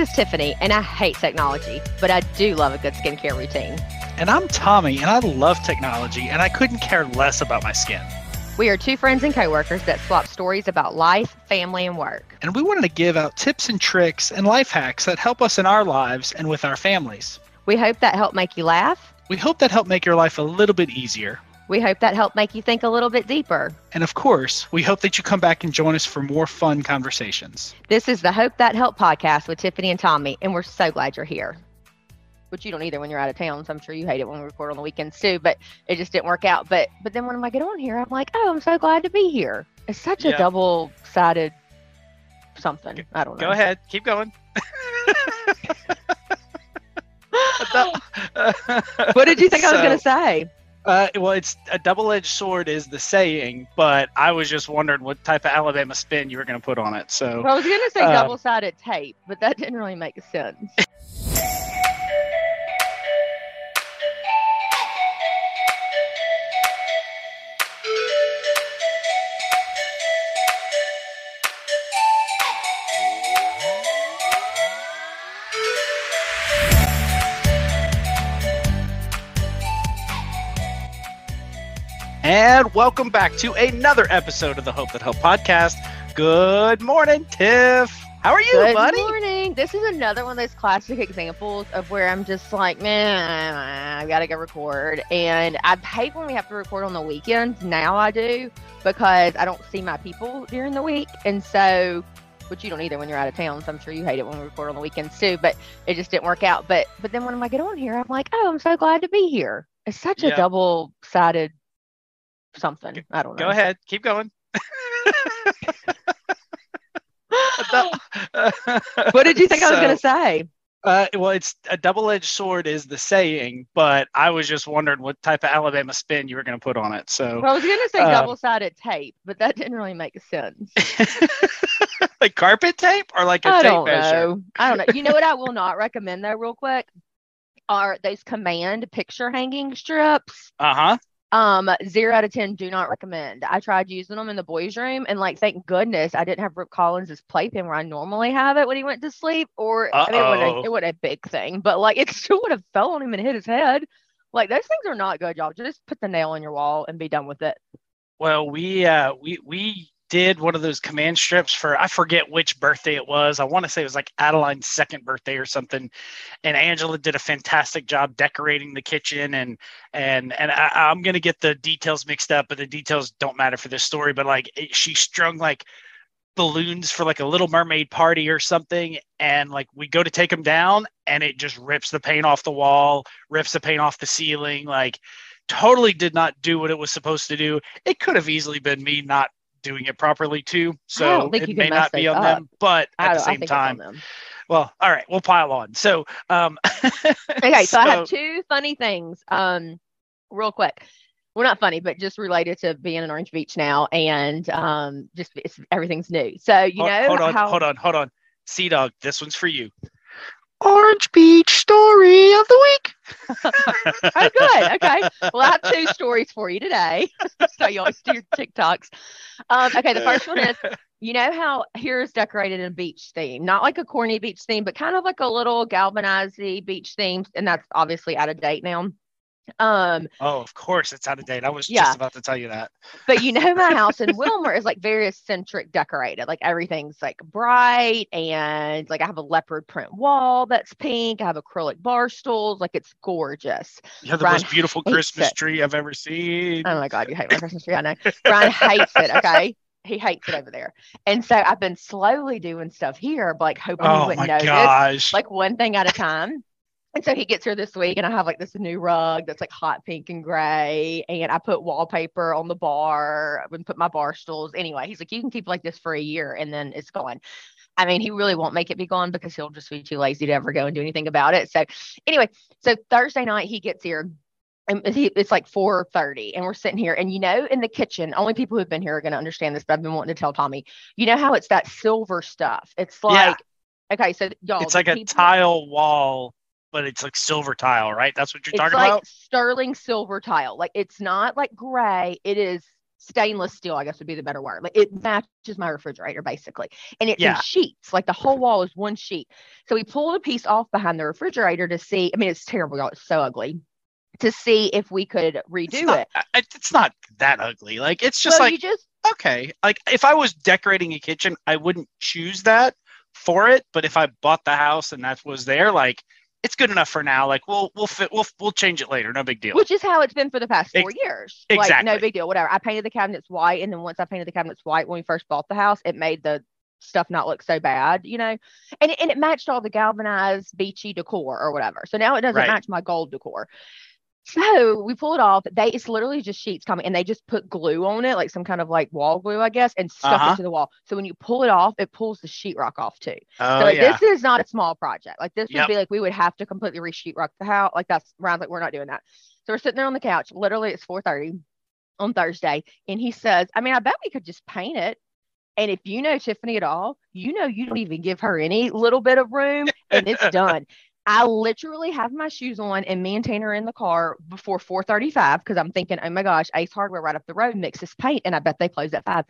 This is Tiffany, and I hate technology, but I do love a good skincare routine. And I'm Tommy, and I love technology, and I couldn't care less about my skin. We are two friends and coworkers that swap stories about life, family, and work. And we wanted to give out tips and tricks and life hacks that help us in our lives and with our families. We hope that helped make you laugh. We hope that helped make your life a little bit easier. We hope that helped make you think a little bit deeper. And of course, we hope that you come back and join us for more fun conversations. This is the Hope That Help podcast with Tiffany and Tommy, and we're so glad you're here. Which you don't either when you're out of town, so I'm sure you hate it when we record on the weekends too. But it just didn't work out. But but then when I get on here, I'm like, oh, I'm so glad to be here. It's such a double-sided something. I don't know. Go ahead, keep going. What did you think I was going to say? Uh, well, it's a double-edged sword is the saying, but I was just wondering what type of Alabama spin you were going to put on it. So, Well, I was going to say Uh, double-sided tape, but that didn't really make sense. And welcome back to another episode of the Hope That Help podcast. Good morning, Tiff. How are you, Good buddy? Good morning. This is another one of those classic examples of where I'm just like, man, I gotta go record. And I hate when we have to record on the weekends. Now I do because I don't see my people during the week, and so. Which you don't either when you're out of town, so I'm sure you hate it when we record on the weekends too. But it just didn't work out. But but then when I get on here, I'm like, oh, I'm so glad to be here. It's such Yeah. a double-sided something. I don't know. Go ahead, keep going. What did you think I was gonna say? Uh, well, it's a double-edged sword is the saying, but I was just wondering what type of Alabama spin you were going to put on it. So, Well, I was gonna say Um, double-sided tape, but that didn't really make sense. like carpet tape or like a I tape don't measure? know. I don't know. You know what I will not recommend though, real quick, are those command picture hanging strips. Uh huh. Um, zero out of ten, do not recommend. I tried using them in the boys' room, and like, thank goodness I didn't have Rip Collins's playpen where I normally have it when he went to sleep. Or I mean, it wasn't, a, it wasn't a big thing, but like, it still would have fell on him and hit his head. Like those things are not good, y'all. Just put the nail in your wall and be done with it. Well, we uh we we did one of those command strips for I forget which birthday it was. I want to say it was like Adeline's second birthday or something. And Angela did a fantastic job decorating the kitchen and and and I, I'm gonna get the details mixed up, but the details don't matter for this story. But like it, she strung like balloons for like a little mermaid party or something and like we go to take them down and it just rips the paint off the wall rips the paint off the ceiling like totally did not do what it was supposed to do it could have easily been me not doing it properly too so it may not be on up. them but at the same think it's on time well all right we'll pile on so um Okay, so, I have two funny things. Um, real quick. Well, not funny, but just related to being in Orange Beach now, and um, just it's, everything's new. So you hold, know hold on how hold on hold on sea dog this one's for you orange beach story of the week oh, good. Okay, well, I have two stories for you today. so you always do your TikToks. Um, okay, the first one is you know how here is decorated in a beach theme, not like a corny beach theme, but kind of like a little galvanized beach theme, and that's obviously out of date now. Um, Oh, of course it's out of date. I was Yeah. just about to tell you that. But you know, my house in Wilmer is like very eccentric decorated. Like everything's like bright and like I have a leopard print wall that's pink. I have acrylic bar stools. Like it's gorgeous. You have the Brian most beautiful Christmas it. tree I've ever seen. Oh my God, you hate my Christmas tree. I know. Brian hates it. Okay. He hates it over there. And so I've been slowly doing stuff here, but like hoping he oh wouldn't my notice. gosh. Like one thing at a time. And so he gets here this week, and I have like this new rug that's like hot pink and gray. And I put wallpaper on the bar and put my bar stools. Anyway, he's like, you can keep like this for a year and then it's gone. I mean, he really won't make it be gone because he'll just be too lazy to ever go and do anything about it. So, anyway, so Thursday night he gets here. And it's like 4:30, and we're sitting here. And you know, in the kitchen, only people who've been here are going to understand this. But I've been wanting to tell Tommy. You know how it's that silver stuff? It's like, okay, so y'all, it's like a tile wall, but it's like silver tile, right? That's what you're it's talking like about? sterling silver tile. Like it's not like gray. It is stainless steel, I guess would be the better word. Like it matches my refrigerator basically. And it's Yeah. in sheets. Like the whole wall is one sheet. So we pulled a piece off behind the refrigerator to see. I mean, it's terrible, y'all. It's so ugly. To see if we could It's redo not, it. It's not that ugly. Like it's just well, like you just okay. Like if I was decorating a kitchen, I wouldn't choose that for it. But if I bought the house and that was there, like it's good enough for now. Like we'll we'll fit we'll we'll change it later. No big deal. which is how it's been for the past four Ex- years. Like exactly. no big deal, whatever. I painted the cabinets white, and then once I painted the cabinets white when we first bought the house, it made the stuff not look so bad, you know. And and it matched all the galvanized beachy decor or whatever. So now it doesn't Right. match my gold decor. So we pull it off. They it's literally just sheets coming, and they just put glue on it, like some kind of like wall glue, I guess, and stuck Uh-huh. it to the wall. So when you pull it off, it pulls the sheetrock off too. oh So like, yeah. this is not a small project. Like this Yep. would be like we would have to completely re-sheetrock the house. Like that's Ryan's like we're not doing that. So we're sitting there on the couch. Literally, it's 4:30 on Thursday, and he says, "I mean, I bet we could just paint it." And if you know Tiffany at all, you know you don't even give her any little bit of room, and it's done. I literally have my shoes on, and me and Tanner in the car before 4:35 because I'm thinking, oh my gosh, Ace Hardware right up the road mixes paint, and I bet they close at five.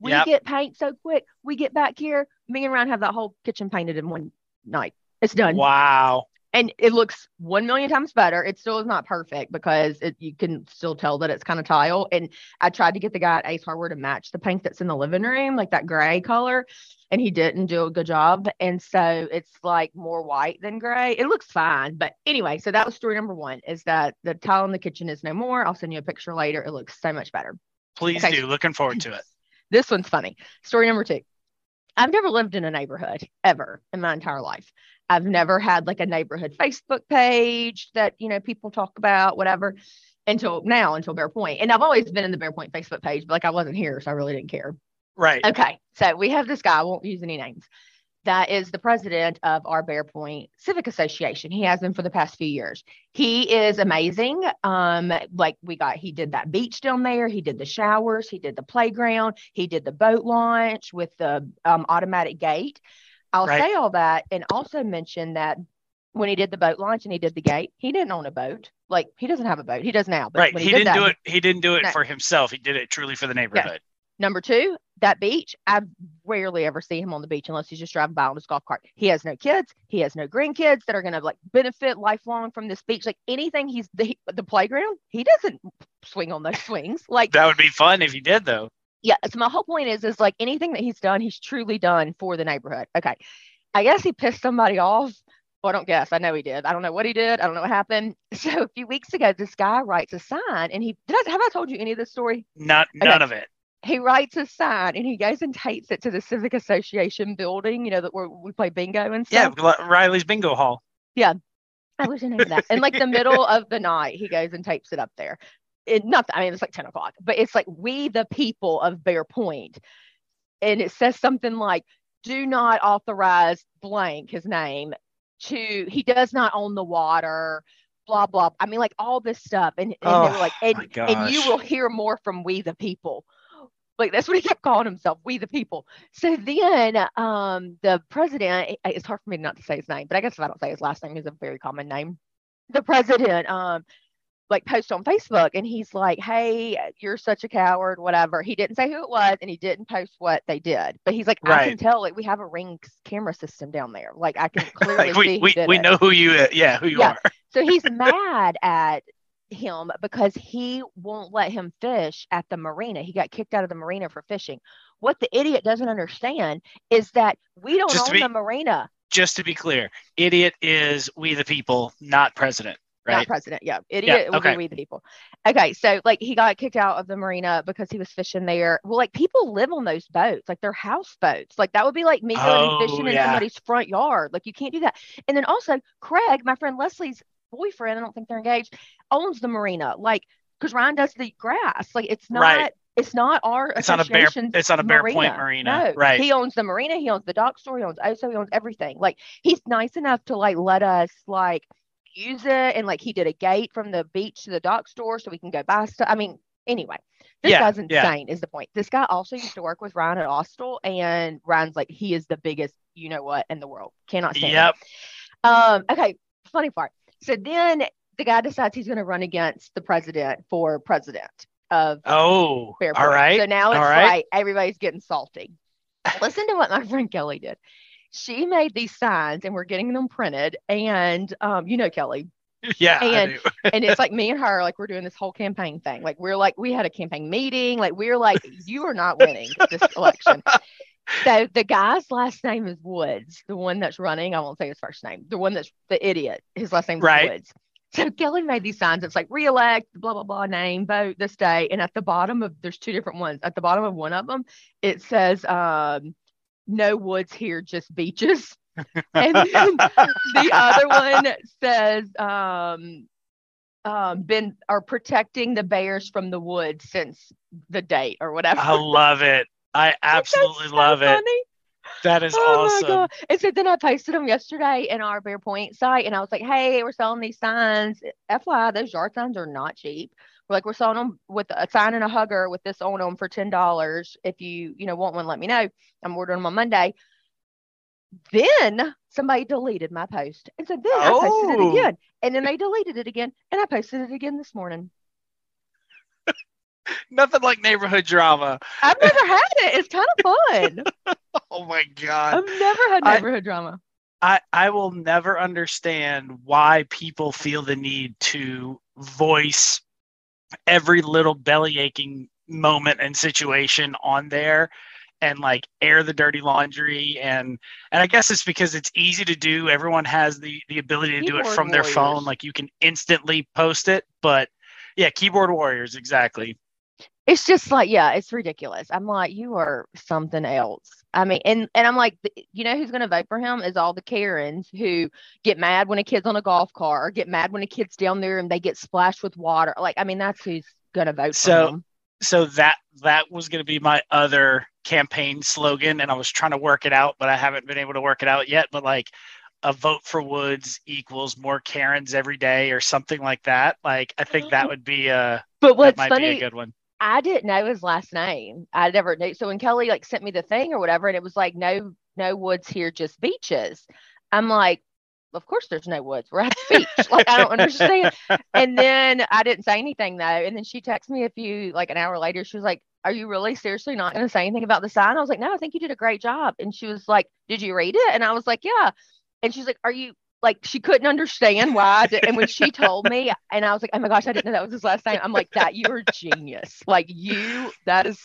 We Yep. get paint so quick. We get back here. Me and Ryan have that whole kitchen painted in one night. It's done. Wow. And it looks one million times better. It still is not perfect because it, you can still tell that it's kind of tile. And I tried to get the guy at Ace Hardware to match the paint that's in the living room, like that gray color, and he didn't do a good job. And so it's like more white than gray. It looks fine. But anyway, so that was story number one is that the tile in the kitchen is no more. I'll send you a picture later. It looks so much better. Please Okay. do. Looking forward to it. This one's funny. Story number two. I've never lived in a neighborhood ever in my entire life. I've never had like a neighborhood Facebook page that, you know, people talk about, whatever, until now, until Bear Point. And I've always been in the Bear Point Facebook page, but like I wasn't here, so I really didn't care. Right. Okay. So we have this guy, I won't use any names, that is the president of our Bear Point Civic Association. He has been for the past few years. He is amazing. Um, like we got, he did that beach down there, he did the showers, he did the playground, he did the boat launch with the um, automatic gate. I'll Right. say all that and also mention that when he did the boat launch and he did the gate, he didn't own a boat. Like he doesn't have a boat. He does now. But Right. when He, did didn't that, do it. He didn't do it No. for himself. He did it truly for the neighborhood. Number two, that beach, I rarely ever see him on the beach unless he's just driving by on his golf cart. He has no kids. He has no grandkids that are going to like benefit lifelong from this beach. Like anything he's the, the playground, he doesn't swing on those swings. Like, That would be fun if he did, though. Yeah. So my whole point is, is like anything that he's done, he's truly done for the neighborhood. Okay. I guess he pissed somebody off. Well, I don't guess. I know he did. I don't know what he did. I don't know what happened. So a few weeks ago, this guy writes a sign and he did I, have I told you any of this story? Not Okay. none of it. he writes a sign and he goes and tapes it to the civic association building you know that where we play bingo and stuff. Yeah, Riley's Bingo Hall. Yeah. I wish i knew that in like the middle of the night he goes and tapes it up there it not i mean it's like 10 o'clock but it's like we the people of bear point. And it says something like do not authorize blank his name to he does not own the water blah blah. I mean like all this stuff. And, and they were Oh, like and, and you will hear more from we the people. Like that's what he kept calling himself we the people. So then um the president it's hard for me not to say his name but i guess if i don't say his last name he's a very common name. The president um like post on Facebook and he's like, Hey, you're such a coward, whatever. He didn't say who it was and he didn't post what they did. But he's like, I can tell like we have a ring camera system down there. Like I can clearly Like see we who we, we it. know who you uh, yeah who you Yeah. are. So he's mad at him because he won't let him fish at the marina. He got kicked out of the marina for fishing. What the idiot doesn't understand is that we don't Just own be- the marina. Just to be clear, idiot is we the people, not president. Not president. Yeah. Idiot will okay. we the people. Okay. So like he got kicked out of the marina because he was fishing there. Well, like people live on those boats, like they're house boats. Like that would be like me going Oh, fishing in somebody's front yard. Like you can't do that. And then also Craig, my friend Leslie's boyfriend, I don't think they're engaged, owns the marina. Like because Ryan does the grass. Like it's not Right. it's not our It's not a bear- it's not a Bear marina. Point marina. No, Right. He owns the marina, he owns the dock store, he owns OSO, he owns everything. Like he's nice enough to like let us like use it and like he did a gate from the beach to the dock store so we can go buy stuff. I mean, anyway, this Yeah, guy's yeah. insane is the point. This guy also used to work with Ryan at Austal and Ryan's like he is the biggest you know what in the world. Cannot stand. Yep. Um, okay, funny part. So then the guy decides he's going to run against the president for president. of Oh, Fair all right. So now it's all right. like everybody's getting salty. Listen to what my friend Kelly did. She made these signs and we're getting them printed. And um, you know Kelly. yeah, and- And it's like me and her, like we're doing this whole campaign thing. Like we're like, we had a campaign meeting. Like we're like, you are not winning this election. So the guy's last name is Woods, the one that's running. I won't say his first name. The one that's the idiot. His last name is Right. Woods. So Kelly made these signs. It's like reelect, blah blah blah, name, vote this day. And at the bottom of there's two different ones. At the bottom of one of them, it says, um, "No woods here, just beaches." and the other one says, um, um, "Been are protecting the bears from the woods since the date or whatever." I love it. I absolutely so love it. That is Oh my awesome. god! And so then I posted them yesterday in our Bear Point site, and I was like, "Hey, we're selling these signs. FYI, those yard signs are not cheap. Like, we're selling them with a sign and a hugger with this on them for ten dollars. If you, you know, want one, let me know. I'm ordering them on Monday." Then somebody deleted my post, and so then I posted it Oh. again, and then they deleted it again, and I posted it again this morning. Nothing like neighborhood drama. I've never had it. It's kind of fun. Oh my god. I've never had I- neighborhood drama. I, I will never understand why people feel the need to voice every little belly aching moment and situation on there and like air the dirty laundry and and I guess it's because it's easy to do. Everyone has the the ability to do it Keyboard from their phone. Like you can instantly post it. But yeah, keyboard warriors, exactly. It's just like yeah it's ridiculous. I'm like you are something else. I mean and and i'm like you know who's going to vote for him is all the karens who get mad when a kid's on a golf cart or get mad when a kid's down there and they get splashed with water. Like i mean that's who's going to vote So- for him. so that that was going to be my other campaign slogan and i was trying to work it out but i haven't been able to work it out yet. But like a vote for woods equals more karens every day or something like that. Like i think that mm-hmm. would be a but that what's be a funny good one I didn't know his last name. I never knew. So when Kelly like sent me the thing or whatever, and it was like no no woods here, just beaches. I'm like, of course there's no woods. We're at the beach. like I don't understand. And then I didn't say anything though. And then she texted me a few like an hour later. She was like, "Are you really seriously not going to say anything about the sign?" I was like, "No, I think you did a great job." And she was like, "Did you read it?" And I was like, "Yeah." And she's like, "Are you?" Like she couldn't understand why. And when she told me, and I was like, "Oh my gosh, I didn't know that was his last name." I'm like, "That you are a genius. Like you, that is."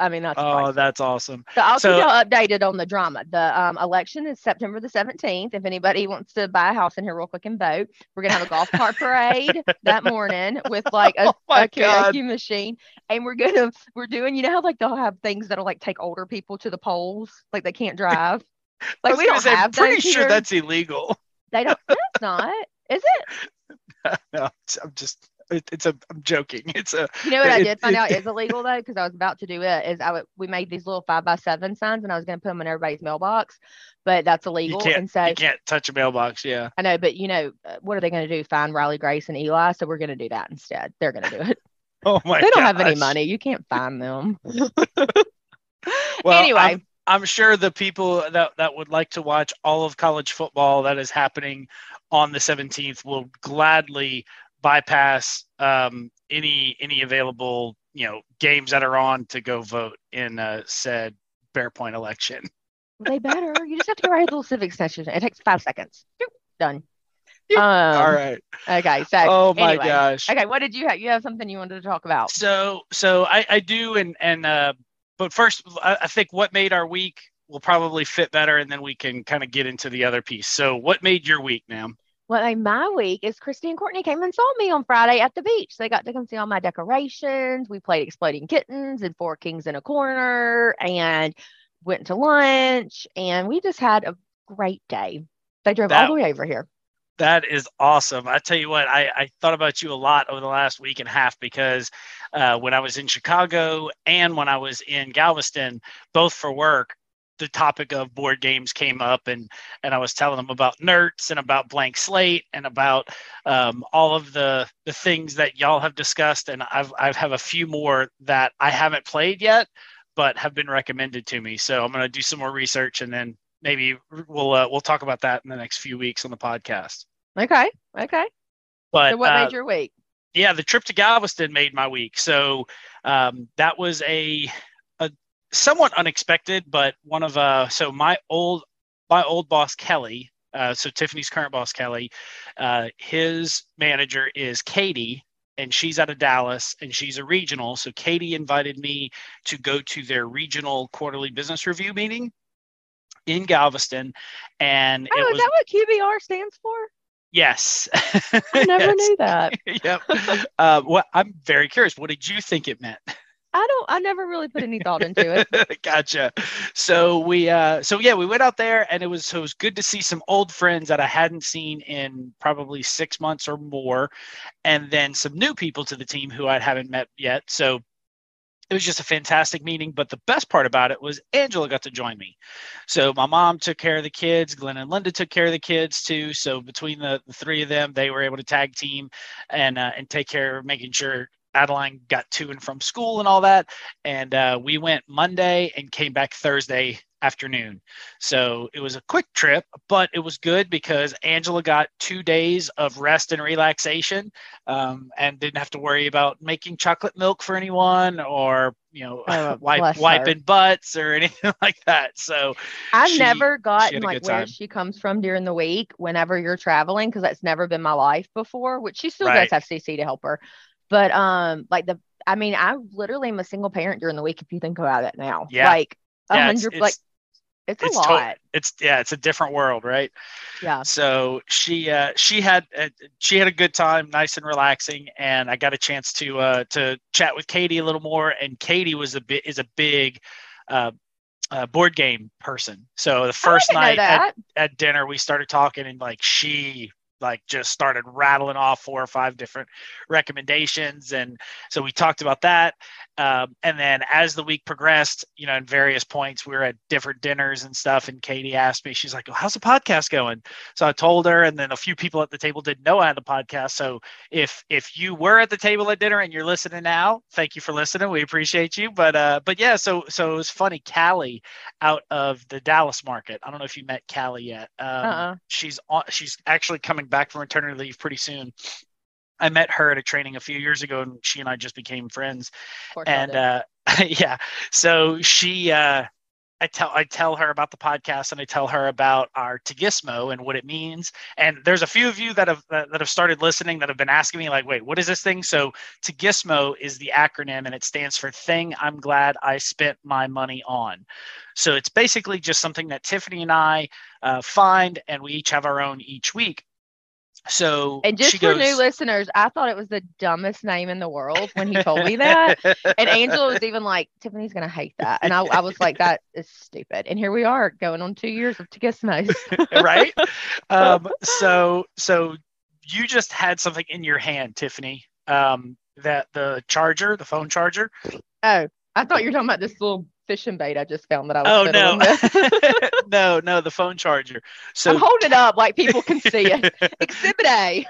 I mean, that's oh priceless. that's awesome So I'll So- keep y'all updated on the drama. The um, election is September the 17th. If anybody wants to buy a house in here real quick and vote, we're gonna have a golf cart parade that morning with like a, Oh a karaoke machine, and we're gonna we're doing. You know how like they'll have things that'll like take older people to the polls, like they can't drive. Like we don't say, I'm have pretty those sure here. that's illegal They don't. That's not. Is it? no i'm just it, it's a i'm joking it's a You know what I did find it- out is illegal though, because I was about to do it. Is I would, we made these little five by seven signs, and I was going to put them in everybody's mailbox, but that's you illegal. can't And so you can't touch a mailbox yeah I know, but you know, uh, what are they going to do? Find Riley Grace and Eli? So we're going to do that instead. They're going to do it. oh my they don't have any money. You can't find them. Well, anyway, I'm- I'm sure the people that, that would like to watch all of college football that is happening on the 17th will gladly bypass um, any any available you know games that are on to go vote in uh, said Bear Point election. they better. You just have to go write a little civic session. It takes five seconds. Done. Yeah. Um, all right. Okay. So. Oh my anyway. gosh. Okay. What did you have? You have something you wanted to talk about? So so I, I do and and uh, but first I, I think what made our week will probably fit better and then we can kind of get into the other piece. So what made your week, ma'am? Well, like, my week is Christy and Courtney came and saw me on Friday at the beach. They got to come see all my decorations. We played Exploding Kittens and Four Kings in a Corner and went to lunch. And we just had a great day. They drove That- all the way over here. That is awesome. I tell you what, I, I thought about you a lot over the last week and a half because uh, when I was in Chicago and when I was in Galveston, both for work, the topic of board games came up and and I was telling them about nerds and about blank slate and about um, all of the the things that y'all have discussed and I've I have a few more that I haven't played yet but have been recommended to me. So I'm to do some more research and then maybe we'll uh, we'll talk about that in the next few weeks on the podcast. Okay. Okay. But So what uh, made your week? yeah, the trip to Galveston made my week. So um, that was a, a somewhat unexpected, but one of uh, so my old my old boss Kelly, uh, so Tiffany's current boss Kelly, uh, his manager is Katie, and she's out of Dallas and she's a regional. So Katie invited me to go to their regional quarterly business review meeting in Galveston, and oh, it is that what QBR stands for? Yes. I never yes. knew that. yep. Uh, well, I'm very curious. What did you think it meant? I don't. I never really put any thought into it. gotcha. So we, uh, so yeah, we went out there, and it was so it was good to see some old friends that I hadn't seen in probably six months or more, and then some new people to the team who I haven't met yet. So it was just a fantastic meeting. But the best part about it was Angela got to join me. So my mom took care of the kids. Glenn and Linda took care of the kids too. So between the, the three of them, they were able to tag team and uh, and take care of making sure Adeline got to and from school and all that. And uh, we went Monday and came back Thursday afternoon. So it was a quick trip, but it was good because Angela got two days of rest and relaxation um, and didn't have to worry about making chocolate milk for anyone or, you know, oh, wipe, wiping her. butts or anything like that. So I've she, never gotten like where she comes from during the week whenever you're traveling because that's never been my life before, which she still right. does have CC to help her. But um, like the, I mean, I literally am a single parent during the week if you think about it now. Yeah. Like a yeah, hundred, like it's, it's a lot. To- it's yeah, it's a different world, right? Yeah. So she uh, she had uh, she had a good time, nice and relaxing, and I got a chance to uh, to chat with Katie a little more. And Katie was a bit is a big uh, uh, board game person. So the first night at, at dinner, we started talking, and like she like just started rattling off four or five different recommendations. And so we talked about that. Um, and then as the week progressed you know in various points we were at different dinners and stuff and katie asked me she's like well, how's the podcast going? So i told her and then a few people at the table didn't know i had a podcast. So if if you were at the table at dinner and you're listening now thank you for listening. We appreciate you. But uh but yeah so so it was funny. Callie out of the dallas market i don't know if you met callie yet um, uh-uh. she's on she's actually coming back from maternity leave pretty soon. I met her at a training a few years ago, and she and I just became friends. And uh, yeah, so she, uh, I tell I tell her about the podcast, and I tell her about our Tagismo and what it means. And there's a few of you that have that, that have started listening that have been asking me like, wait, what is this thing? So Tagismo is the acronym, and it stands for Thing I'm Glad I Spent My Money On. So it's basically just something that Tiffany and I uh, find, and we each have our own each week. So and just for goes, new listeners, I thought it was the dumbest name in the world when he told me that. and Angela was even like, Tiffany's gonna hate that. And I, I was like, that is stupid. And here we are going on two years of Tagismos. right. Um, so so you just had something in your hand, Tiffany. Um, that the charger, the phone charger. Oh, I thought you were talking about this little fishing bait I just found that I was. Oh no, no, no, the phone charger. So I'm holding it up like people can see it. Exhibit A.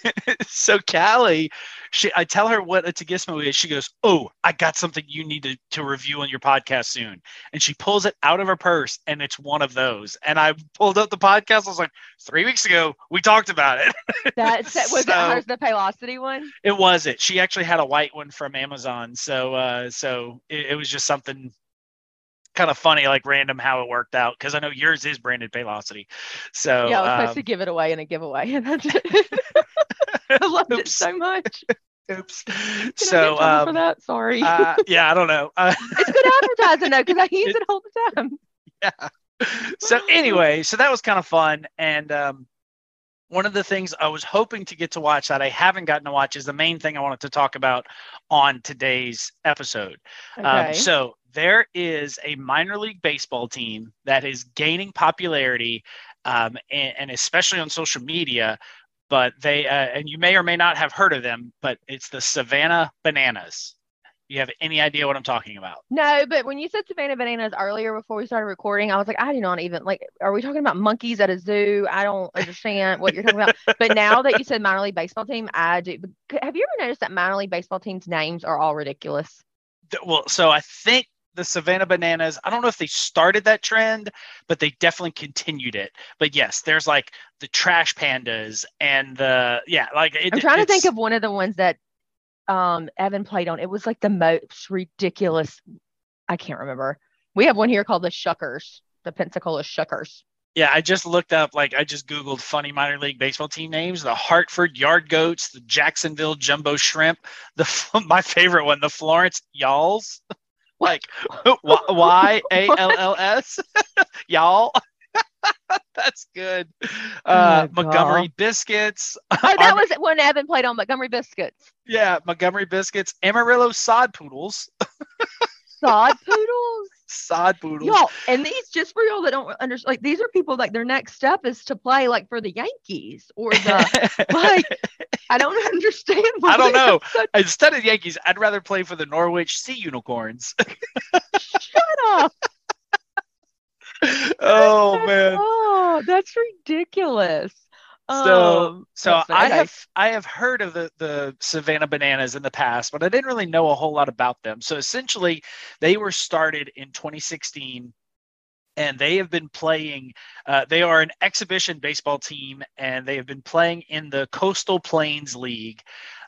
so Callie, she, I tell her what a Tagismo is. She goes, "Oh, I got something you need to, to review on your podcast soon." And she pulls it out of her purse, and it's one of those. And I pulled up the podcast. I was like, three weeks ago, we talked about it. That was so, the Paylocity one. It was it. She actually had a white one from Amazon. So, uh, so it, it was just something kind of funny, like random how it worked out because I know yours is branded Paylocity. So yeah, I was um, supposed to give it away in a giveaway, and I, I loved Oops. it so much. Oops. Can so um, for that, sorry. Uh, yeah, I don't know. Uh, it's good advertising though because I use it all the time. Yeah. So anyway, so that was kind of fun, and um, one of the things I was hoping to get to watch that I haven't gotten to watch is the main thing I wanted to talk about on today's episode. Um, okay. Um, so there is a minor league baseball team that is gaining popularity, um, and, and, especially on social media. But they, uh, and you may or may not have heard of them, but it's the Savannah Bananas. You have any idea what I'm talking about? No, but when you said Savannah Bananas earlier before we started recording, I was like, I do not even like. Are we talking about monkeys at a zoo? I don't understand what you're talking about. But now that you said minor league baseball team, I do. Have you ever noticed that minor league baseball teams' names are all ridiculous? Well, so I think the Savannah Bananas. I don't know if they started that trend, but they definitely continued it. But yes, there's like the trash pandas and the yeah, like it, I'm trying to think of one of the ones that um Evan played on. It was like the most ridiculous. I can't remember. We have one here called the Shuckers, the Pensacola Shuckers. Yeah, I just looked up, like, I just Googled funny minor league baseball team names the Hartford Yard Goats, the Jacksonville Jumbo Shrimp, the my favorite one, the Florence Y'alls. like, Y A L L S, y'all. That's good. Uh, oh Montgomery Biscuits. Oh, that was when Evan played on Montgomery Biscuits. Yeah, Montgomery Biscuits. Amarillo Sod Poodles. sod Poodles? Sod poodles. Y'all, and these just for y'all that don't understand, like these are people like their next step is to play like for the Yankees or the like. I don't understand. I don't know. Such... Instead of Yankees, I'd rather play for the Norwich Sea Unicorns. Shut up. oh man. Oh, that's ridiculous. So, um, so I have I have heard of the the Savannah Bananas in the past, but I didn't really know a whole lot about them. So essentially, they were started in 2016, and they have been playing. Uh, they are an exhibition baseball team, and they have been playing in the Coastal Plains League,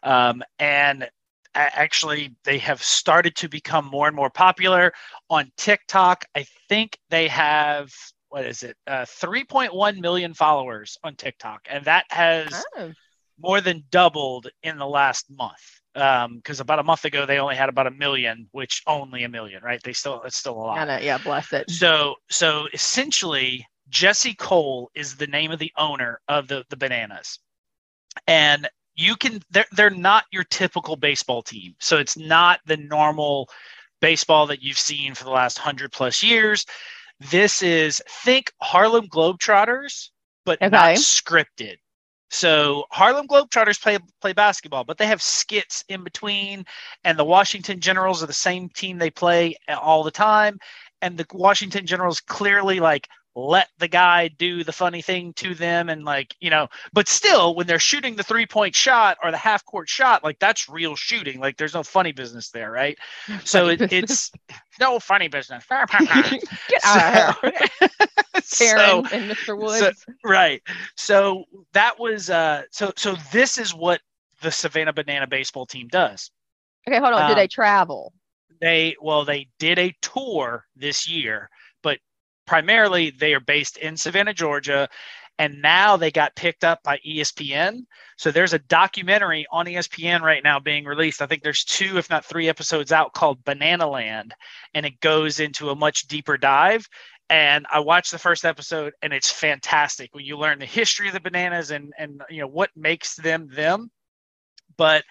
um, and actually they have started to become more and more popular on TikTok. I think they have what is it? Uh, 3.1 million followers on TikTok, and that has oh. more than doubled in the last month. Because um, about a month ago they only had about a million, which only a million, right? They still it's still a lot. Yeah, yeah, bless it. So so essentially, Jesse Cole is the name of the owner of the the bananas, and you can they're they're not your typical baseball team. So it's not the normal baseball that you've seen for the last hundred plus years this is think Harlem Globetrotters, but okay. not scripted. So Harlem Globetrotters play play basketball, but they have skits in between, and the Washington Generals are the same team they play all the time, and the Washington Generals clearly like let the guy do the funny thing to them and like you know but still when they're shooting the three point shot or the half court shot like that's real shooting like there's no funny business there right so it, it's no funny business get out of here Karen so, and Mr. Woods. So, right. So that was uh so so this is what the Savannah Banana baseball team does. Okay, hold on. Um, did they travel? They well, they did a tour this year primarily they are based in Savannah, Georgia. And now they got picked up by ESPN. So there's a documentary on ESPN right now being released. I think there's two, if not three episodes out called Banana Land. And it goes into a much deeper dive. And I watched the first episode and it's fantastic when you learn the history of the bananas and, and you know what makes them them. But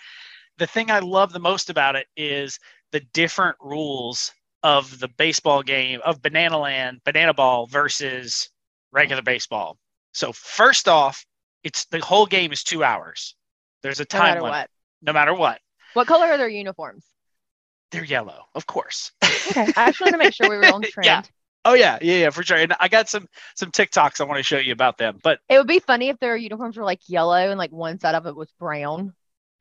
the thing I love the most about it is the different rules of the baseball game of Banana Land, Banana Ball versus regular baseball. So first off, it's the whole game is two hours. There's a time no limit. What. No matter what. What color are their uniforms? They're yellow, of course. okay, I just wanted to make sure we were on trend. yeah. Oh yeah, yeah, yeah, for sure. And I got some some TikToks I want to show you about them. But it would be funny if their uniforms were like yellow and like one side of it was brown.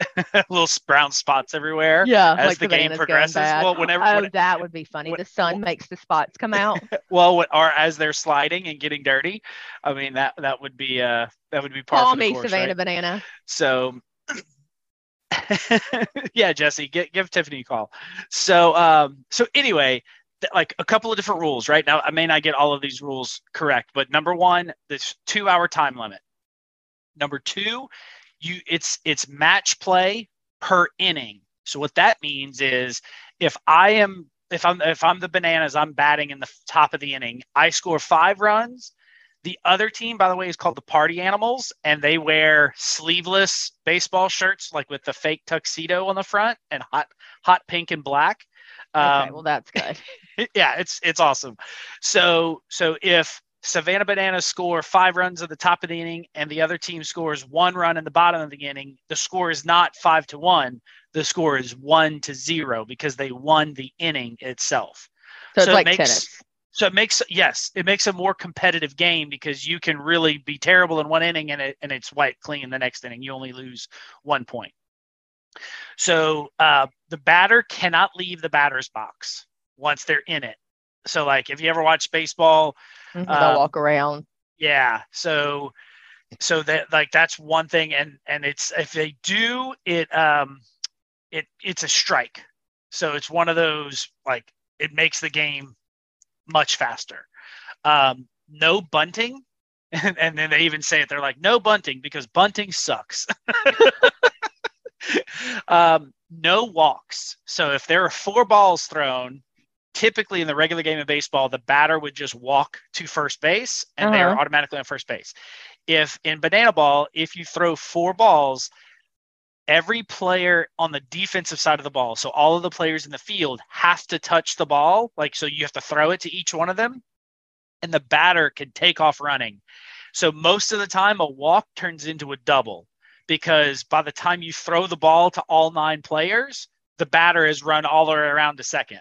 little brown spots everywhere. Yeah, as like the, game progresses. Well, whenever, oh, that would be funny. When, the sun when, makes the spots come out. well, what, or as they're sliding and getting dirty. I mean that that would be uh that would be part Call me course, Savannah right? Banana. So. yeah, Jesse, get, give Tiffany a call. So, um, so anyway, like a couple of different rules right now. I may not get all of these rules correct, but number one, this two-hour time limit. Number two, you it's it's match play per inning. So what that means is if I am if I'm if I'm the bananas, I'm batting in the top of the inning. I score five runs. The other team, by the way, is called the Party Animals, and they wear sleeveless baseball shirts, like with the fake tuxedo on the front and hot hot pink and black. Okay, um, well that's good. yeah, it's it's awesome. So so if Savannah Bananas score five runs at the top of the inning, and the other team scores one run in the bottom of the inning. The score is not five to one. The score is one to zero because they won the inning itself. So, so it's like makes, tennis. So it makes yes, it makes a more competitive game because you can really be terrible in one inning and it and it's white clean in the next inning. You only lose one point. So uh, the batter cannot leave the batter's box once they're in it. So like if you ever watch baseball, Mhm, Um, walk around. yeah. So so that like that's one thing and and it's if they do it um it it's a strike. So it's one of those like it makes the game much faster. Um no bunting and, and then they even say it they're like no bunting because bunting sucks. um no walks. So if there are four balls thrown, typically in the regular game of baseball, the batter would just walk to first base and they are Uh-huh. automatically on first base. If in banana ball, if you throw four balls, every player on the defensive side of the ball, so all of the players in the field have to touch the ball, like so you have to throw it to each one of them, and the batter can take off running. So most of the time, a walk turns into a double because by the time you throw the ball to all nine players, the batter has run all the way around to second.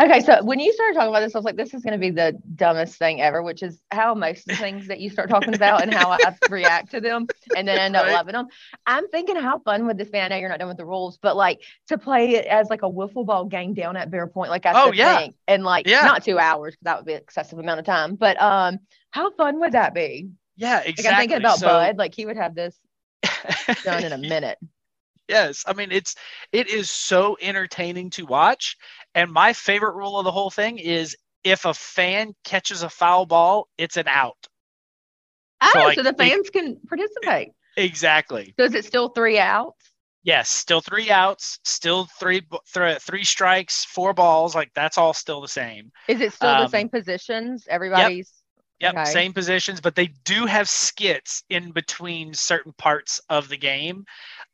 Okay, so when you started talking about this, I was like, this is going to be the dumbest thing ever, which is how most things that you start talking about and how I react to them and then end up Right. loving them. I'm thinking, how fun would this be? I know you're not done with the rules, but like to play it as like a wiffle ball game down at Bear Point, like I Oh, yeah. think, and like Yeah. not two hours because that would be an excessive amount of time. But um, how fun would that be? Yeah, Like exactly. I'm thinking about So- Bud, like he would have this done in a minute. yes i mean it's it is so entertaining to watch and my favorite rule of the whole thing is if a fan catches a foul ball it's an out Oh, So, like, so the fans can participate. exactly So is it still three outs? yes still three outs still three th- three strikes four balls like that's all still the same Is it still the Um, same positions? Everybody's Yep, Okay. same positions, but they do have skits in between certain parts of the game.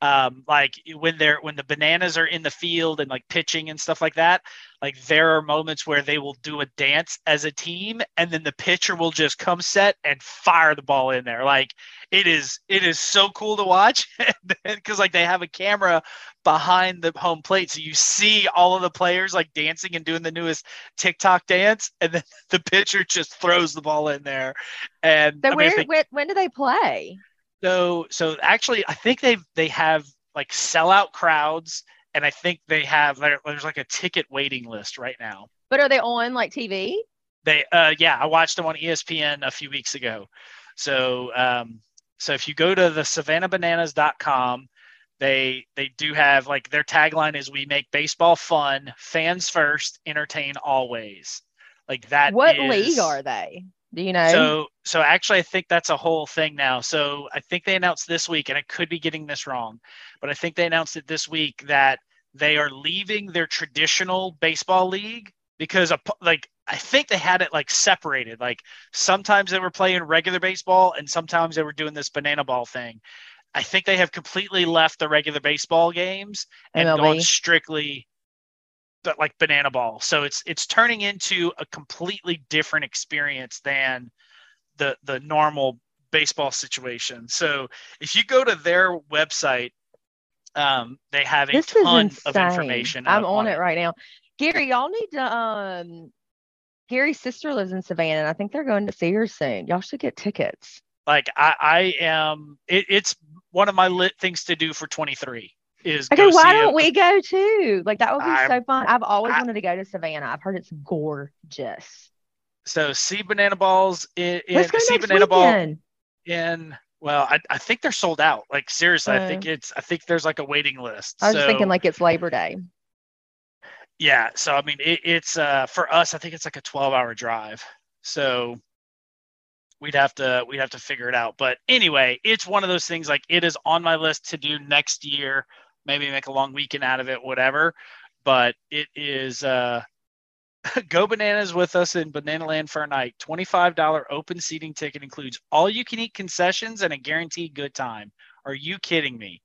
Um, like when they're when the bananas are in the field and like pitching and stuff like that. Like there are moments where they will do a dance as a team, and then the pitcher will just come set and fire the ball in there. Like it is it is so cool to watch because like they have a camera behind the home plate, so you see all of the players like dancing and doing the newest TikTok dance, and then the pitcher just throws the ball in there. And So I mean, where, they- when, when do they play? so so actually, I think they they have like sellout crowds, and I think they have there's like a ticket waiting list right now. But are they on like TV? They uh yeah, I watched them on ESPN a few weeks ago. So um so if you go to the savannahbananas.com, they they do have like their tagline is we make baseball fun, fans first, entertain always. Like that What is- league are they? Do you know? So so actually I think that's a whole thing now. So I think they announced this week and I could be getting this wrong, but I think they announced it this week that they are leaving their traditional baseball league because of, like I think they had it like separated. Like sometimes they were playing regular baseball and sometimes they were doing this banana ball thing. I think they have completely left the regular baseball games and MLB. gone strictly but like banana ball. So it's it's turning into a completely different experience than the the normal baseball situation. So if you go to their website, um, they have a this ton of information. I'm up on it right now. Gary, y'all need to um Gary's sister lives in Savannah and I think they're going to see her soon. Y'all should get tickets. Like I, I am. It, it's one of my lit things to do for 23 is Okay, why don't a- we go too? Like that would be I'm- so fun. I've always I- wanted to go to Savannah. I've heard it's gorgeous. So see banana balls in, in Let's go see next banana ball weekend. in. Well, I, I think they're sold out. Like seriously, I Uh. think it's. I think there's like a waiting list. I was So- thinking like it's Labor Day. Yeah, so I mean, it, it's uh, for us. I think it's like a 12-hour drive, so we'd have to we'd have to figure it out. But anyway, it's one of those things. Like it is on my list to do next year. Maybe make a long weekend out of it, whatever. But it is uh, go bananas with us in Banana Land for a night. Twenty-five dollar open seating ticket includes all you can eat concessions and a guaranteed good time. Are you kidding me?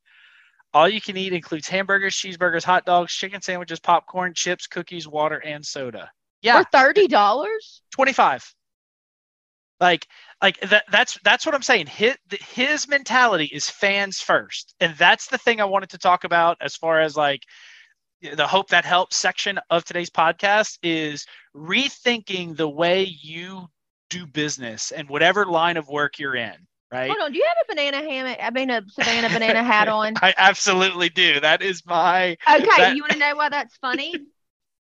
All you can eat includes hamburgers, cheeseburgers, hot dogs, chicken sandwiches, popcorn, chips, cookies, water, and soda. Yeah, For thirty dollars? 25. Like, like that, that's that's what I'm saying. His his mentality is fans first, and that's the thing I wanted to talk about as far as like the hope that helps section of today's podcast is rethinking the way you do business and whatever line of work you're in. Right. Hold on, do you have a banana hammock? I mean a Savannah banana hat on? I absolutely do. That is my Okay, That- you want to know why that's funny?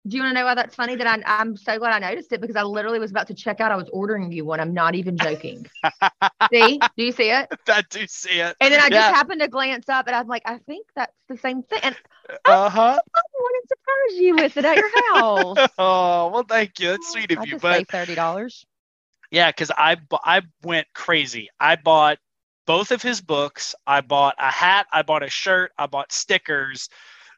Do you want to know why that's funny? That I, I'm so glad I noticed it because I literally was about to check out. I was ordering you one. I'm not even joking. see? Do you see it? I do see it. And then I Yeah. just happened to glance up and I'm like, I think that's the same thing. And Uh huh. I want to surprise you with it at your house. Oh well, thank you. That's sweet of I you. But thirty dollars. Yeah, because I I went crazy. I bought both of his books. I bought a hat. I bought a shirt. I bought stickers.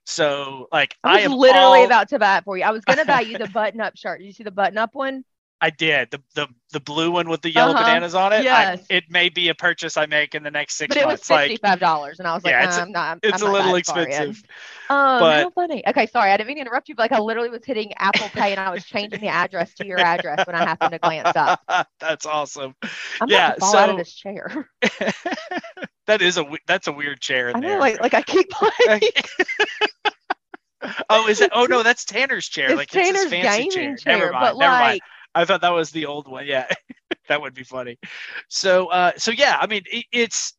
So like I I, was literally all- about to buy it for you. I was gonna buy you the button up shirt. Did you see the button up one? I did the the the blue one with the yellow Uh-huh. bananas on it. I- it may be a purchase I make in the next six But it was months. Fifty five dollars, and I was like, Yeah, "Uh, it's a- I'm not. it's I'm a little that far in." expensive. Um, but- how funny. Okay, sorry, I didn't mean to interrupt you, but like I literally was hitting Apple Pay and I was changing the address to your address when I happened to glance up. That's awesome. I'm Yeah, fall out of so- this chair. that is a that's a weird chair in I know, there. like like I keep playing. oh, is it? Oh no, that's Tanner's chair. it's like it's his fancy gaming chair. Never mind. but never mind. I thought that was the old one. Yeah, that would be funny. So, uh, so yeah, I mean, it, it's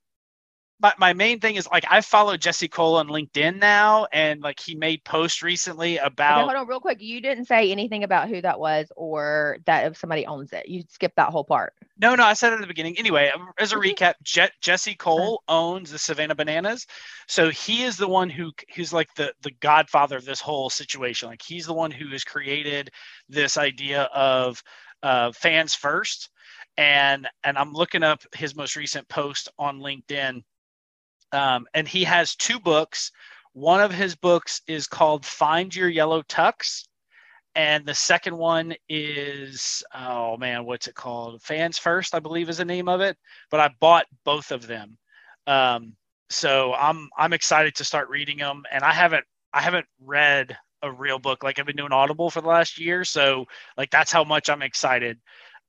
my, my main thing is like I follow Jesse Cole on LinkedIn now, and like he made posts recently Okay, about. hold on real quick. You didn't say anything about who that was or that if somebody owns it. You skipped that whole part. No, no, I said it at the beginning. Anyway, um, as a Mhm. recap, Je- Jesse Cole owns the Savannah Bananas, so he is the one who who's like the the godfather of this whole situation. Like he's the one who has created this idea of uh, fans first, and and I'm looking up his most recent post on LinkedIn, um, and he has two books. One of his books is called "Find Your Yellow Tux." and the second one is oh man what's it called fans first i believe is the name of it but i bought both of them um, so i'm i'm excited to start reading them and i haven't i haven't read a real book like i've been doing audible for the last year so like that's how much i'm excited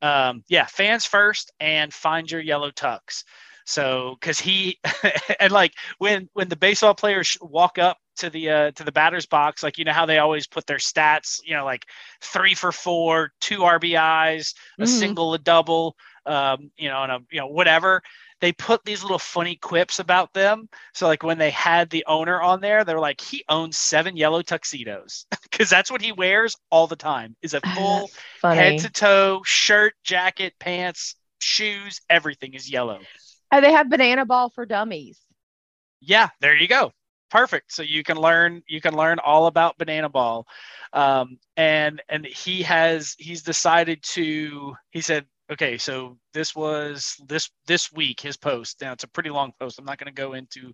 um, yeah fans first and find your yellow tux so because he and like when when the baseball players walk up to the uh, to the batter's box, like you know how they always put their stats, you know, like three for four, two RBIs, a Mhm. single, a double, um, you know, and a you know whatever. They put these little funny quips about them. So like when they had the owner on there, they're like, he owns seven yellow tuxedos because that's what he wears all the time. Is a full head to toe shirt, jacket, pants, shoes, everything is yellow. Oh, they have banana ball for dummies. Yeah, there you go. Perfect. So you can learn you can learn all about banana ball, um, and and he has he's decided to he said okay so this was this this week his post. Now it's a pretty long post. I'm not going to go into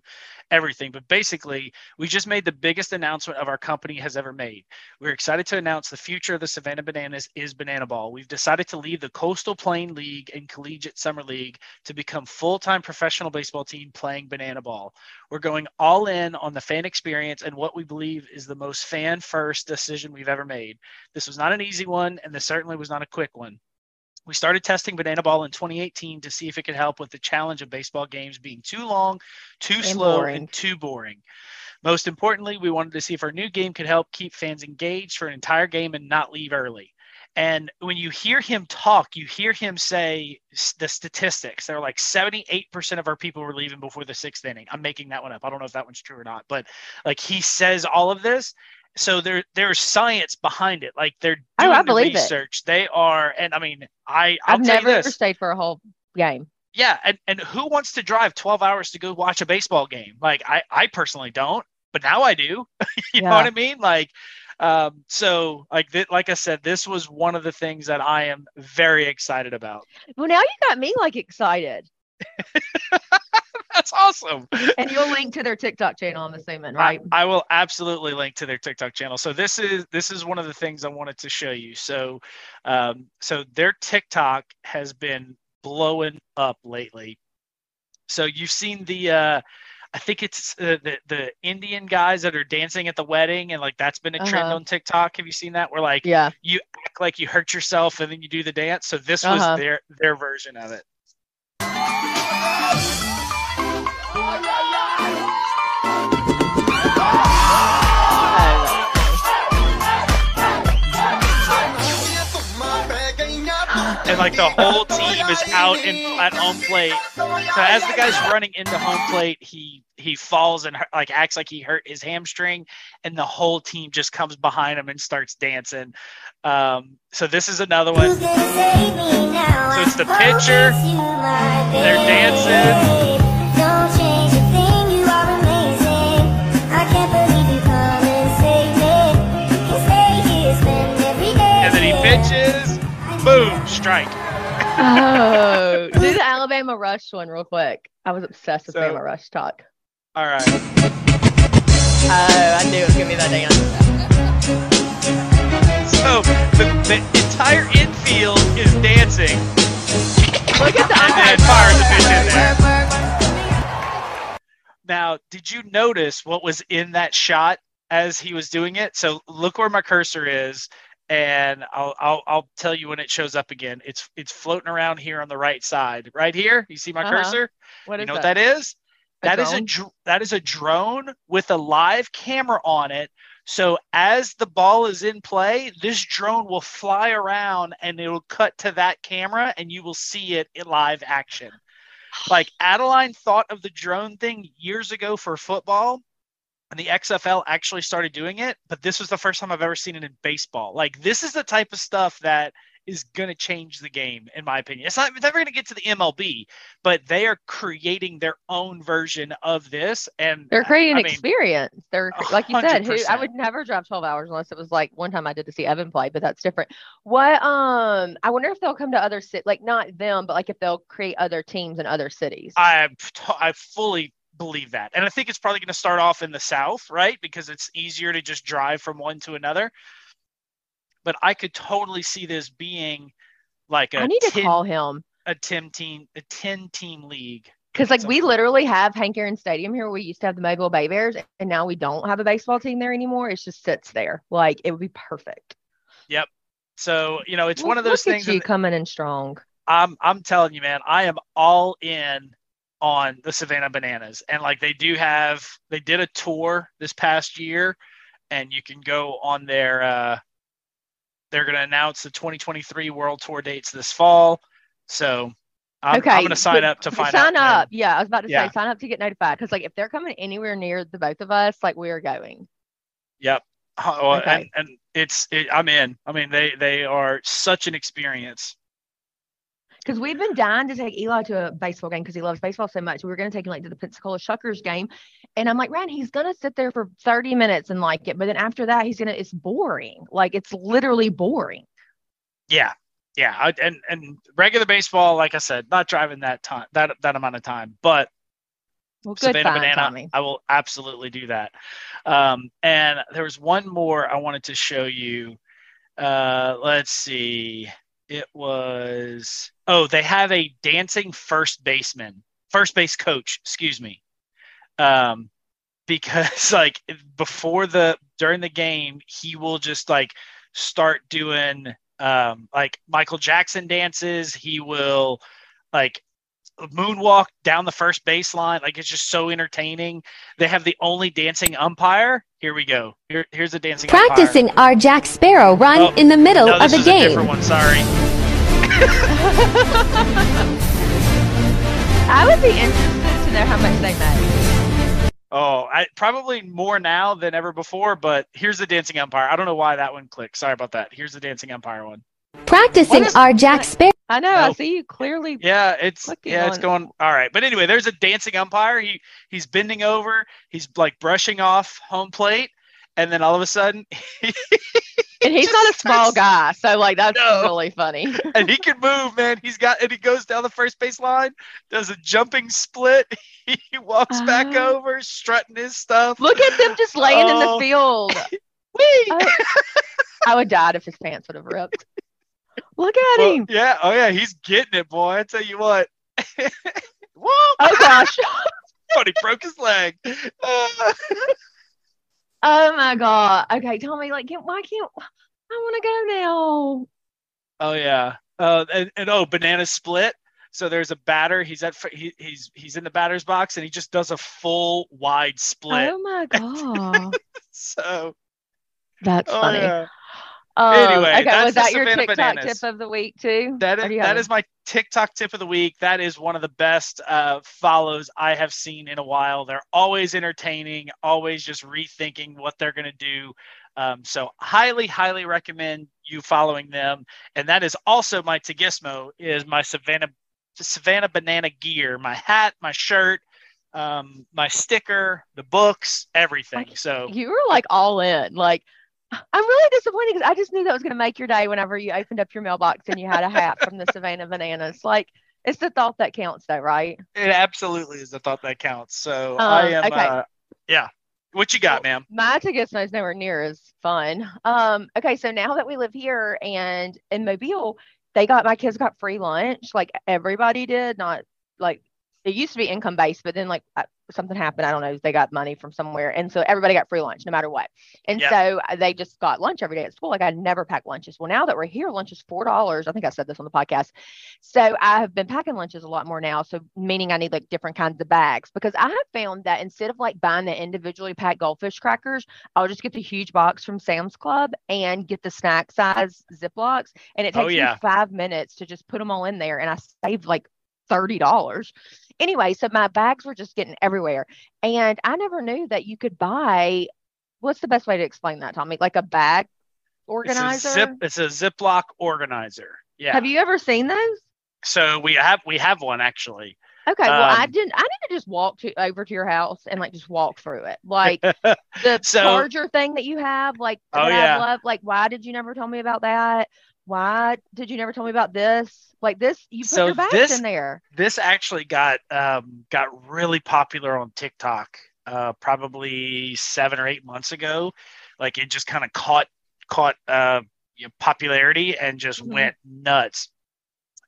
everything but basically we just made the biggest announcement of our company has ever made. We're excited to announce the future of the savannah bananas is banana ball. We've decided to leave the coastal plain league and collegiate summer league to become full-time professional baseball team playing banana ball. We're going all in on the fan experience and what we believe is the most fan first decision we've ever made. This was not an easy one and this certainly was not a quick one we started testing banana ball in 2018 to see if it could help with the challenge of baseball games being too long, too And slow, boring. and too boring. Most importantly, we wanted to see if our new game could help keep fans engaged for an entire game and not leave early. And when you hear him talk, you hear him say the statistics. They're like 78% of our people were leaving before the sixth inning. I'm making that one up. I don't know if that one's true or not, but like he says all of this. So there there's science behind it. Like they're Oh, doing I the believe it. research. They are, and I mean, I tell you never stayed for a whole game. Yeah, and, and who wants to drive 12 hours to go watch a baseball game? Like I, I personally don't, but now I do. you know what I mean? Like, um, so like th- like I said, this was one of the things that I am very excited about. Well, now you got me like excited. That's awesome. And you'll link to their TikTok channel, I'm assuming, right? I will absolutely link to their TikTok channel. So this is this is one of the things I wanted to show you. So um, so their TikTok has been blowing up lately. So you've seen the uh, I think it's uh, the the Indian guys that are dancing at the wedding, and like that's been a trend Uh-huh. on TikTok. Have you seen that? Where like yeah. you act like you hurt yourself and then you do the dance. So this was Uh-huh. their their version of it. And like the whole team is out in at home plate. So as the guy's running into home plate, he he falls and like acts like he hurt his hamstring, and the whole team just comes behind him and starts dancing. Um, so this is another one. So it's the pitcher. They're dancing. Boom, strike. Oh, do the Alabama Rush one real quick. I was obsessed with So- Alabama RushTok. All right. Oh, I knew it was gonna be that dance. So the, the entire infield is dancing. Look at the And then eyes. fires a pitch in there. Work, work. Now, did you notice what was in that shot as he was doing it? So look where my cursor is, and I'll I'll, I'll tell you when it shows up again. It's it's floating around here on the right side, right here. You see my Uh-huh. cursor? What you is know that? what that is? A That is a drone? that is a drone with a live camera on it. So as the ball is in play, this drone will fly around and it will cut to that camera and you will see it in live action. Like Adeline thought of the drone thing years ago for football and the XFL actually started doing it, but this was the first time I've ever seen it in baseball. Like this is the type of stuff that is going to change the game in my opinion. It's not it's never going to get to the MLB, but they are creating their own version of this and They're creating I an mean, experience. They're like you said, who I would never drive 12 hours unless it was like one time I did to see Evan play, but that's different. What um I wonder if they'll come to other cities, like not them, but like if they'll create other teams in other cities. I I fully believe that. And I think it's probably going to start off in the south, right? Because it's easier to just drive from one to another. But I could totally see this being like a I need to 10, call him. a 10 team a 10 team league. Because like we literally have Hank Aaron Stadium here. We used to have the Mobile Bay Bears, and now we don't have a baseball team there anymore. It just sits there. Like it would be perfect. Yep. So, you know, it's one of those things you that coming in strong. I'm I'm telling you, man, I am all in on the Savannah Bananas. And like they do have they did a tour this past year and you can go on their uh they're gonna announce the 2023 World Tour dates this fall. So I'm, okay, I'm gonna sign up to find sign out. when. up. Yeah, I was about to Yeah. say sign up to get notified. Because like if they're coming anywhere near the both of us, like we are going. Yep. Okay. and, and it's it, I'm in. I mean they they are such an experience. Because we've been dying to take Eli to a baseball game because he loves baseball so much. We were going to take him like to the Pensacola Shuckers game, and I'm like, Ryan, he's going to sit there for 30 minutes and like it, but then after that, he's gonna. It's boring. Like it's literally boring. Yeah, yeah, I, and and regular baseball, like I said, not driving that time that that amount of time, but Well, Savannah Banana, Tommy. I will absolutely do that. Um, and there was one more I wanted to show you. Uh, let's see, it was oh they have a dancing first baseman, first base coach, excuse me. Um, because like before the during the game, he will just like start doing um like Michael Jackson dances. He will like moonwalk down the first baseline. Like it's just so entertaining. They have the only dancing umpire. Here we go. Here, here's the dancing Practicing umpire. our Jack Sparrow run Oh, in the middle No, of this a is a different game. one. Sorry. I would be interested to know how much they made. Oh, I probably more now than ever before. But here's the dancing umpire. I don't know why that one clicked. Sorry about that. Here's the dancing umpire one. Practicing What is- our Jack Sparrow. I know. I Oh. see you clearly. Yeah, it's Clicking yeah, it's going all right. But anyway, there's a dancing umpire. He he's bending over. He's like brushing off home plate, and then all of a sudden, And he's not a small guy, so like that's No. really funny. and he can move, man. He's got and he goes down the first base line, does a jumping split. He walks back Uh-huh. over, strutting his stuff. Look at them just laying in the Oh. field. Whee! Oh, I would die if his pants would have ripped. Look at Well, him. yeah, oh yeah, he's getting it, boy. I tell you what. Whoa! Oh gosh. Thought he broke his leg. Uh, Oh my god. Okay, tell me, like, can't, why can't I want to go now? Oh yeah. Uh, and, and oh, banana split. So there's a batter. He's at he, he's he's in the batter's box and he just does a full wide split. Oh my god. So That's oh funny. yeah. Um, Anyway, okay, that's was that your TikTok bananas. tip of the week too? That is that is my TikTok tip of the week. That is one of the best uh, follows I have seen in a while. They're always entertaining, always just rethinking what they're going to do. Um, so highly, highly recommend you following them. And that is also my Tagismo is my Savannah Savannah banana gear, my hat, my shirt, um, my sticker, the books, everything. So You were like all in. Like, I'm really disappointed because I just knew that was going to make your day whenever you opened up your mailbox and you had a hat from the Savannah Bananas. Like, it's the thought that counts, though, right? it absolutely is the thought that counts. So Um, I am, okay. uh, yeah. What you got, ma'am? My Tagismo is nowhere near as fun. Um, okay, so now that we live here and in Mobile, they got my kids got free lunch, like everybody did. Not like it used to be income based, but then like something happened. I don't know. They got money from somewhere, and so everybody got free lunch no matter what. And Yeah. so uh, they just got lunch every day at school. Like I never pack lunches. Well, now that we're here, lunch is four dollars. I think I said this on the podcast. So I have been packing lunches a lot more now. So meaning I need like different kinds of bags because I have found that instead of like buying the individually packed goldfish crackers, I'll just get the huge box from Sam's Club and get the snack size Ziplocs. And it Oh, takes yeah. me five minutes to just put them all in there and I saved like $30. Anyway, so my bags were just getting everywhere. And I never knew that you could buy what's the best way to explain that, Tommy? Like a bag organizer? It's a zip. It's a Ziploc organizer. Yeah. Have you ever seen those? so we have we have one actually. Okay, well, I Um, didn't. I need to just walk to over to your house and like just walk through it, like the So- charger thing that you have. Like, Oh, yeah. I love. Like, why did you never tell me about that? Why did you never tell me about this? Like this, you put So your bags this- in there. This actually got um, got really popular on TikTok uh, probably seven or eight months ago. Like it just kind of caught caught uh, you know, popularity and just Mhm. went nuts.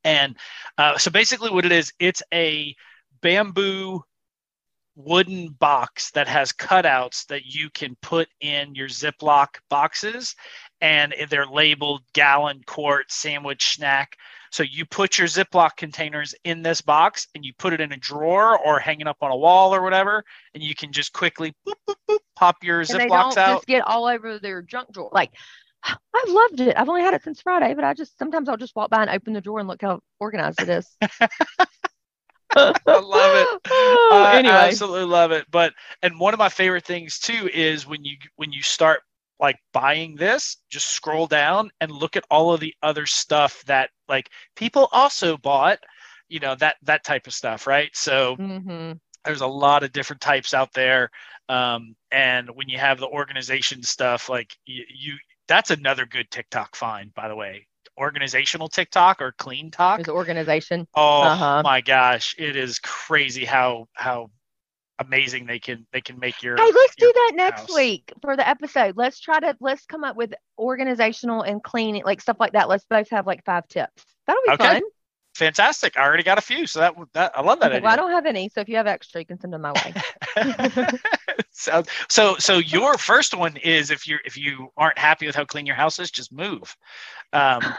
And uh, so basically, what it is, it's a bamboo wooden box that has cutouts that you can put in your Ziploc boxes, and they're labeled gallon, quart, sandwich, snack. So you put your Ziploc containers in this box, and you put it in a drawer or hanging up on a wall or whatever, and you can just quickly boop, boop, boop, pop your And they Ziplocs don't out. just get all over their junk drawer. Like, I've loved it. I've only had it since Friday, but I just sometimes I'll just walk by and open the drawer and look how organized it is. I love it. Oh, I anyway, absolutely love it. But and one of my favorite things too is when you when you start like buying this, just scroll down and look at all of the other stuff that like people also bought, you know, that that type of stuff, right? So hmm there's a lot of different types out there. Um, and when you have the organization stuff, like you, you that's another good TikTok find, by the way. Organizational TikTok or CleanTok. there's organization. Oh Uh-huh. my gosh, it is crazy how how amazing they can they can make your Hey, let's do your that next week for the episode. Let's try to let's come up with organizational and cleaning, like stuff like that. Let's both have like five tips. That'll be Okay. fun. Fantastic! I already got a few, so that would- that I love that Okay, well, I don't have any, so if you have extra, you can send them my way. so so so your first one is if you're if you aren't happy with how clean your house is, just move. Um,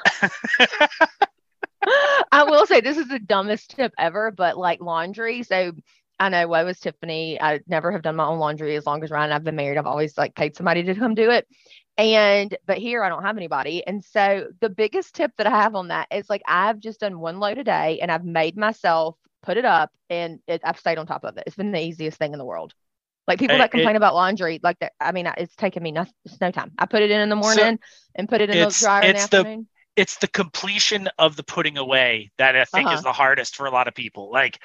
I will say this is the dumbest tip ever, but like laundry. So I know I was Tiffany. I never have done my own laundry as long as Ryan and I've been married. I've always like paid somebody to come do it. And but here I don't have anybody. And so the biggest tip that I have on that is like I've just done one load a day and I've made myself put it up and it, I've stayed on top of it. It's been the easiest thing in the world. Like people It- that complain it- about laundry, like that. I mean, it's taken me nothing. It's no time. I put it in in the So, morning and put it in the dryer in the it's the- afternoon. it's the completion of the putting away that I think Uh-huh. is the hardest for a lot of people. Like,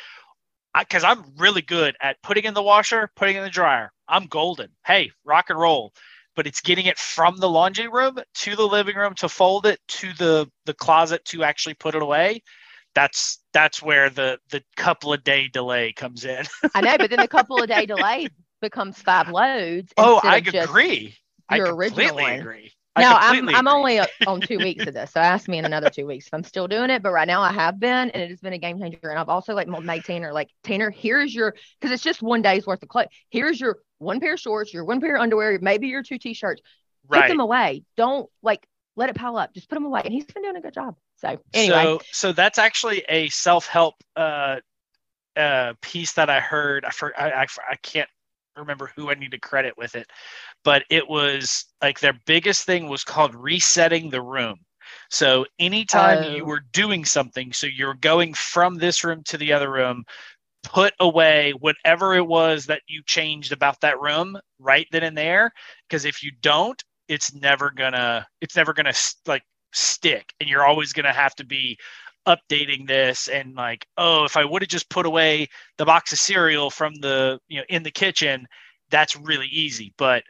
because I'm really good at putting in the washer, putting in the dryer. I'm golden. Hey, rock and roll. But it's getting it from the laundry room to the living room to fold it to the the closet to actually put it away. That's that's where the the couple of day delay comes in. I know, but then the couple of day delay becomes five loads. oh, I agree. I completely agree. No, I'm I'm only on two weeks of this, so ask me in another two weeks if I'm still doing it. But right now I have been, and it has been a game changer. And I've also like made Tanner like Tanner, here's your because it's just one day's worth of clothes. Here's your one pair of shorts, your one pair of underwear, maybe your two t-shirts. Put them away. Don't like let it pile up. Just put them away. And he's been doing a good job. So anyway, So, so that's actually a self-help uh, uh, piece that I heard. I, for, I, I, I can't remember who I need to credit with it, but it was like their biggest thing was called resetting the room. So anytime oh. you Oh. were doing something, so you're going from this room to the other room, put away whatever it was that you changed about that room right then and there. Because if you don't, it's never gonna, it's never gonna like stick, and you're always gonna have to be updating this and like, oh, if I would have just put away the box of cereal from the, you know, in the kitchen, that's really easy. But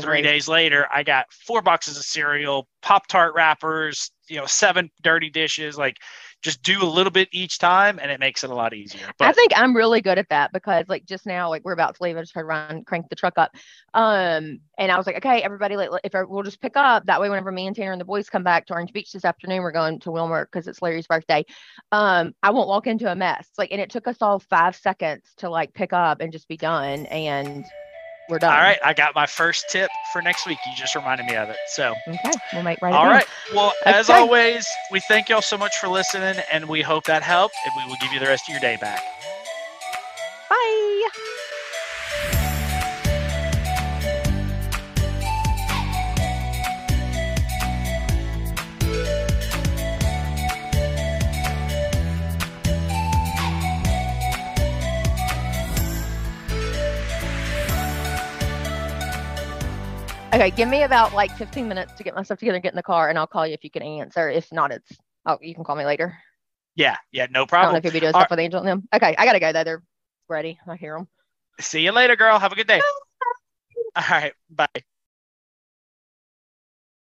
three days later, I got four boxes of cereal, Pop Tart wrappers, you know, seven dirty dishes. Like, just do a little bit each time, and it makes it a lot easier. I think I'm really good at that because like just now, like we're about to leave, I just heard Ryan crank the truck up. Um, and I was like, okay, everybody, like if I, we'll just pick up that way. Whenever me and Tanner and the boys come back to Orange Beach this afternoon, we're going to Wilmer because it's Larry's birthday. Um, I won't walk into a mess. Like, and it took us all five seconds to like pick up and just be done, and we're done. all right, I got my first tip for next week. You just reminded me of it. So, Okay, we'll make right. All right. Well, as always, we thank y'all so much for listening, and we hope that helped, and we will give you the rest of your day back. Bye. Okay, give me about like 15 minutes to get myself together and get in the car, and I'll call you if you can answer. If not, it's oh, you can call me later. Yeah, yeah, no I don't know problem. if you'll be doing All stuff with Angel and them. Okay, I gotta go though. They're ready. I hear them. See you later, girl. Have a good day. All right, bye.